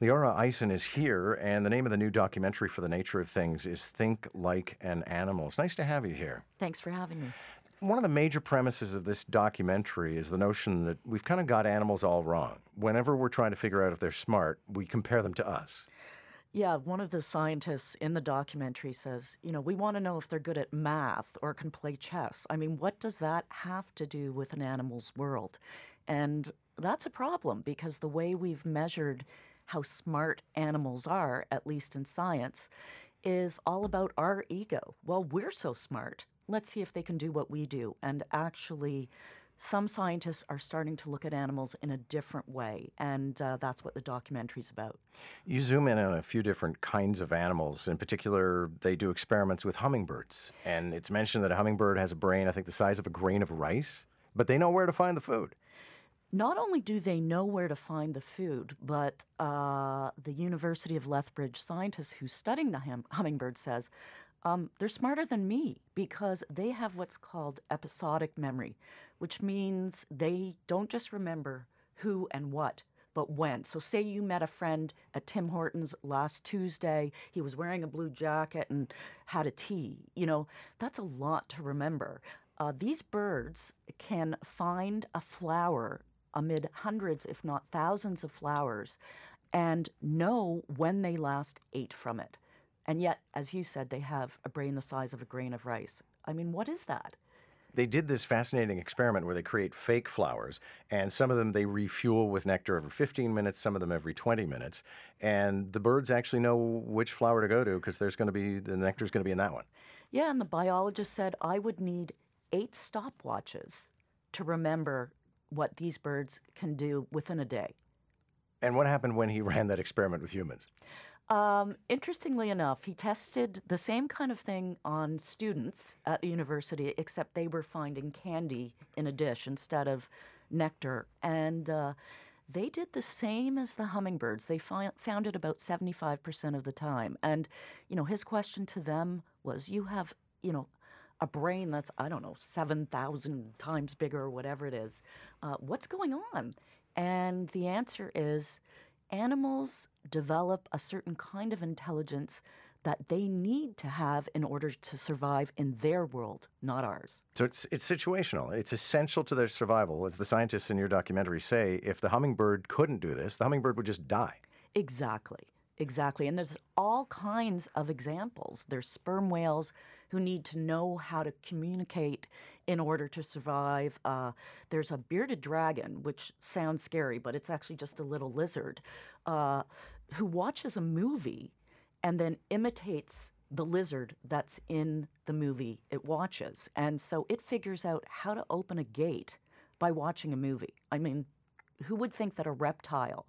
Leora Eisen is here, and the name of the new documentary for the nature of things is Think Like an Animal. It's nice to have you here. Thanks for having me. One of the major premises of this documentary is the notion that we've kind of got animals all wrong. Whenever we're trying to figure out if they're smart, we compare them to us. Yeah, one of the scientists in the documentary says, you know, we want to know if they're good at math or can play chess. I mean, what does that have to do with an animal's world? And that's a problem because the way we've measured how smart animals are, at least in science, is all about our ego. Well, we're so smart. Let's see if they can do what we do. And actually, some scientists are starting to look at animals in a different way, and uh, that's what the documentary's about. You zoom in on a few different kinds of animals. In particular, they do experiments with hummingbirds, and it's mentioned that a hummingbird has a brain, I think, the size of a grain of rice, but they know where to find the food. Not only do they know where to find the food, but uh, the University of Lethbridge scientist who's studying the hum- hummingbird says um, they're smarter than me because they have what's called episodic memory, which means they don't just remember who and what, but when. So, say you met a friend at Tim Hortons last Tuesday, he was wearing a blue jacket and had a tea. You know, that's a lot to remember. Uh, these birds can find a flower amid hundreds, if not thousands, of flowers and know when they last ate from it. And yet, as you said, they have a brain the size of a grain of rice. I mean, what is that? They did this fascinating experiment where they create fake flowers, and some of them they refuel with nectar every 15 minutes, some of them every 20 minutes. And the birds actually know which flower to go to because there's going to be the nectar is going to be in that one. Yeah, and the biologist said I would need eight stopwatches to remember what these birds can do within a day. And what happened when he ran that experiment with humans? Um, interestingly enough, he tested the same kind of thing on students at the university, except they were finding candy in a dish instead of nectar. And uh, they did the same as the hummingbirds. They fi- found it about 75% of the time. And, you know, his question to them was, You have, you know, a brain that's, I don't know, 7,000 times bigger or whatever it is. Uh, what's going on? And the answer is animals develop a certain kind of intelligence that they need to have in order to survive in their world, not ours. So it's it's situational. It's essential to their survival, as the scientists in your documentary say. If the hummingbird couldn't do this, the hummingbird would just die. Exactly. Exactly. And there's all kinds of examples. There's sperm whales who need to know how to communicate in order to survive. Uh, there's a bearded dragon, which sounds scary, but it's actually just a little lizard, uh, who watches a movie and then imitates the lizard that's in the movie it watches. And so it figures out how to open a gate by watching a movie. I mean, who would think that a reptile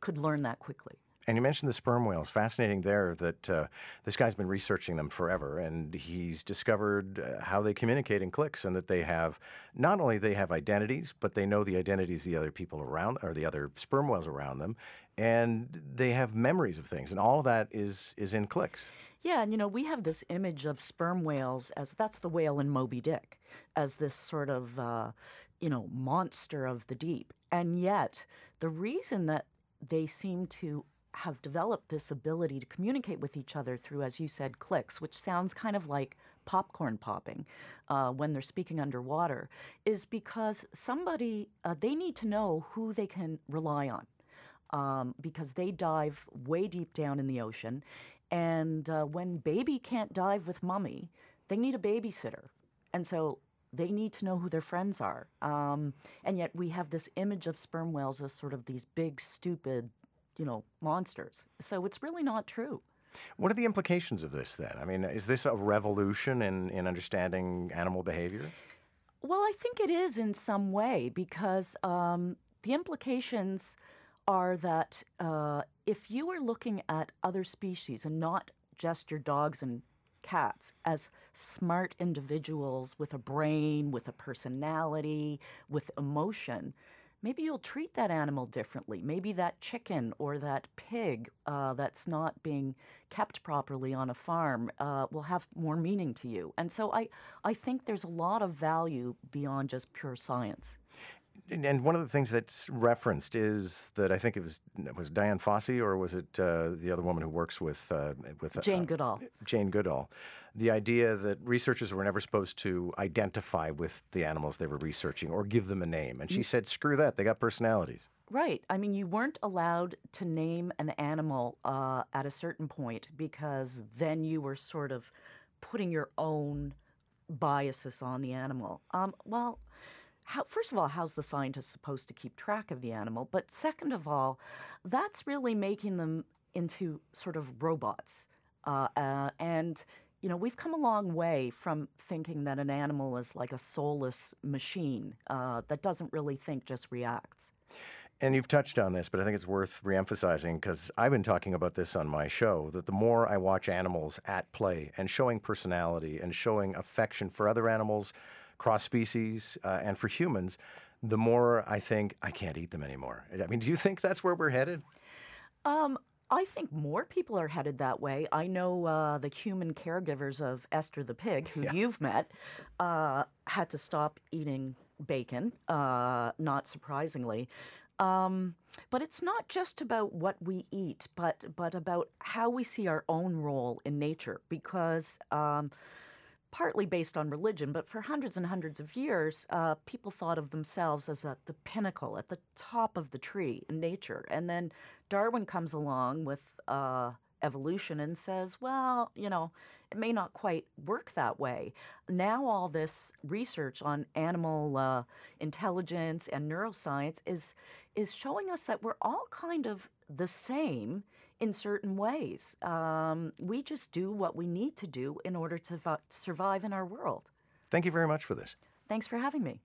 could learn that quickly? And you mentioned the sperm whales. Fascinating there that uh, this guy's been researching them forever, and he's discovered uh, how they communicate in clicks, and that they have not only they have identities, but they know the identities of the other people around or the other sperm whales around them, and they have memories of things, and all of that is is in clicks. Yeah, and you know we have this image of sperm whales as that's the whale in Moby Dick, as this sort of uh, you know monster of the deep, and yet the reason that they seem to have developed this ability to communicate with each other through, as you said, clicks, which sounds kind of like popcorn popping uh, when they're speaking underwater, is because somebody, uh, they need to know who they can rely on. Um, because they dive way deep down in the ocean. And uh, when baby can't dive with mommy, they need a babysitter. And so they need to know who their friends are. Um, and yet we have this image of sperm whales as sort of these big, stupid, you know, monsters. So it's really not true. What are the implications of this then? I mean, is this a revolution in, in understanding animal behavior? Well, I think it is in some way because um, the implications are that uh, if you are looking at other species and not just your dogs and cats as smart individuals with a brain, with a personality, with emotion, maybe you'll treat that animal differently. Maybe that chicken or that pig uh, that's not being kept properly on a farm uh, will have more meaning to you. And so I, I think there's a lot of value beyond just pure science. And- And one of the things that's referenced is that I think it was was Dian Fossey or was it uh, the other woman who works with uh, with uh, Jane Goodall. Jane Goodall, the idea that researchers were never supposed to identify with the animals they were researching or give them a name, and she said, "Screw that! They got personalities." Right. I mean, you weren't allowed to name an animal uh, at a certain point because then you were sort of putting your own biases on the animal. Um, well, how, first of all, how's the scientist supposed to keep track of the animal? But second of all, that's really making them into sort of robots. Uh, uh, and, you know, we've come a long way from thinking that an animal is like a soulless machine uh, that doesn't really think, just reacts. And you've touched on this, but I think it's worth reemphasizing because I've been talking about this on my show that the more I watch animals at play and showing personality and showing affection for other animals, cross species, uh, and for humans, the more I think I can't eat them anymore. I mean, do you think that's where we're headed? Um, I think more people are headed that way. I know uh, the human caregivers of Esther the pig, who you've met, uh, had to stop eating bacon, uh, not surprisingly. Um, but it's not just about what we eat, but but about how we see our own role in nature, because. Um, partly based on religion, but for hundreds and hundreds of years, uh, people thought of themselves as at the pinnacle, at the top of the tree in nature. And then Darwin comes along with uh, evolution and says, well, you know, it may not quite work that way. Now, all this research on animal uh, intelligence and neuroscience is is showing us that we're all kind of the same in certain ways. Um, we just do what we need to do in order to vi- survive in our world. Thank you very much for this. Thanks for having me.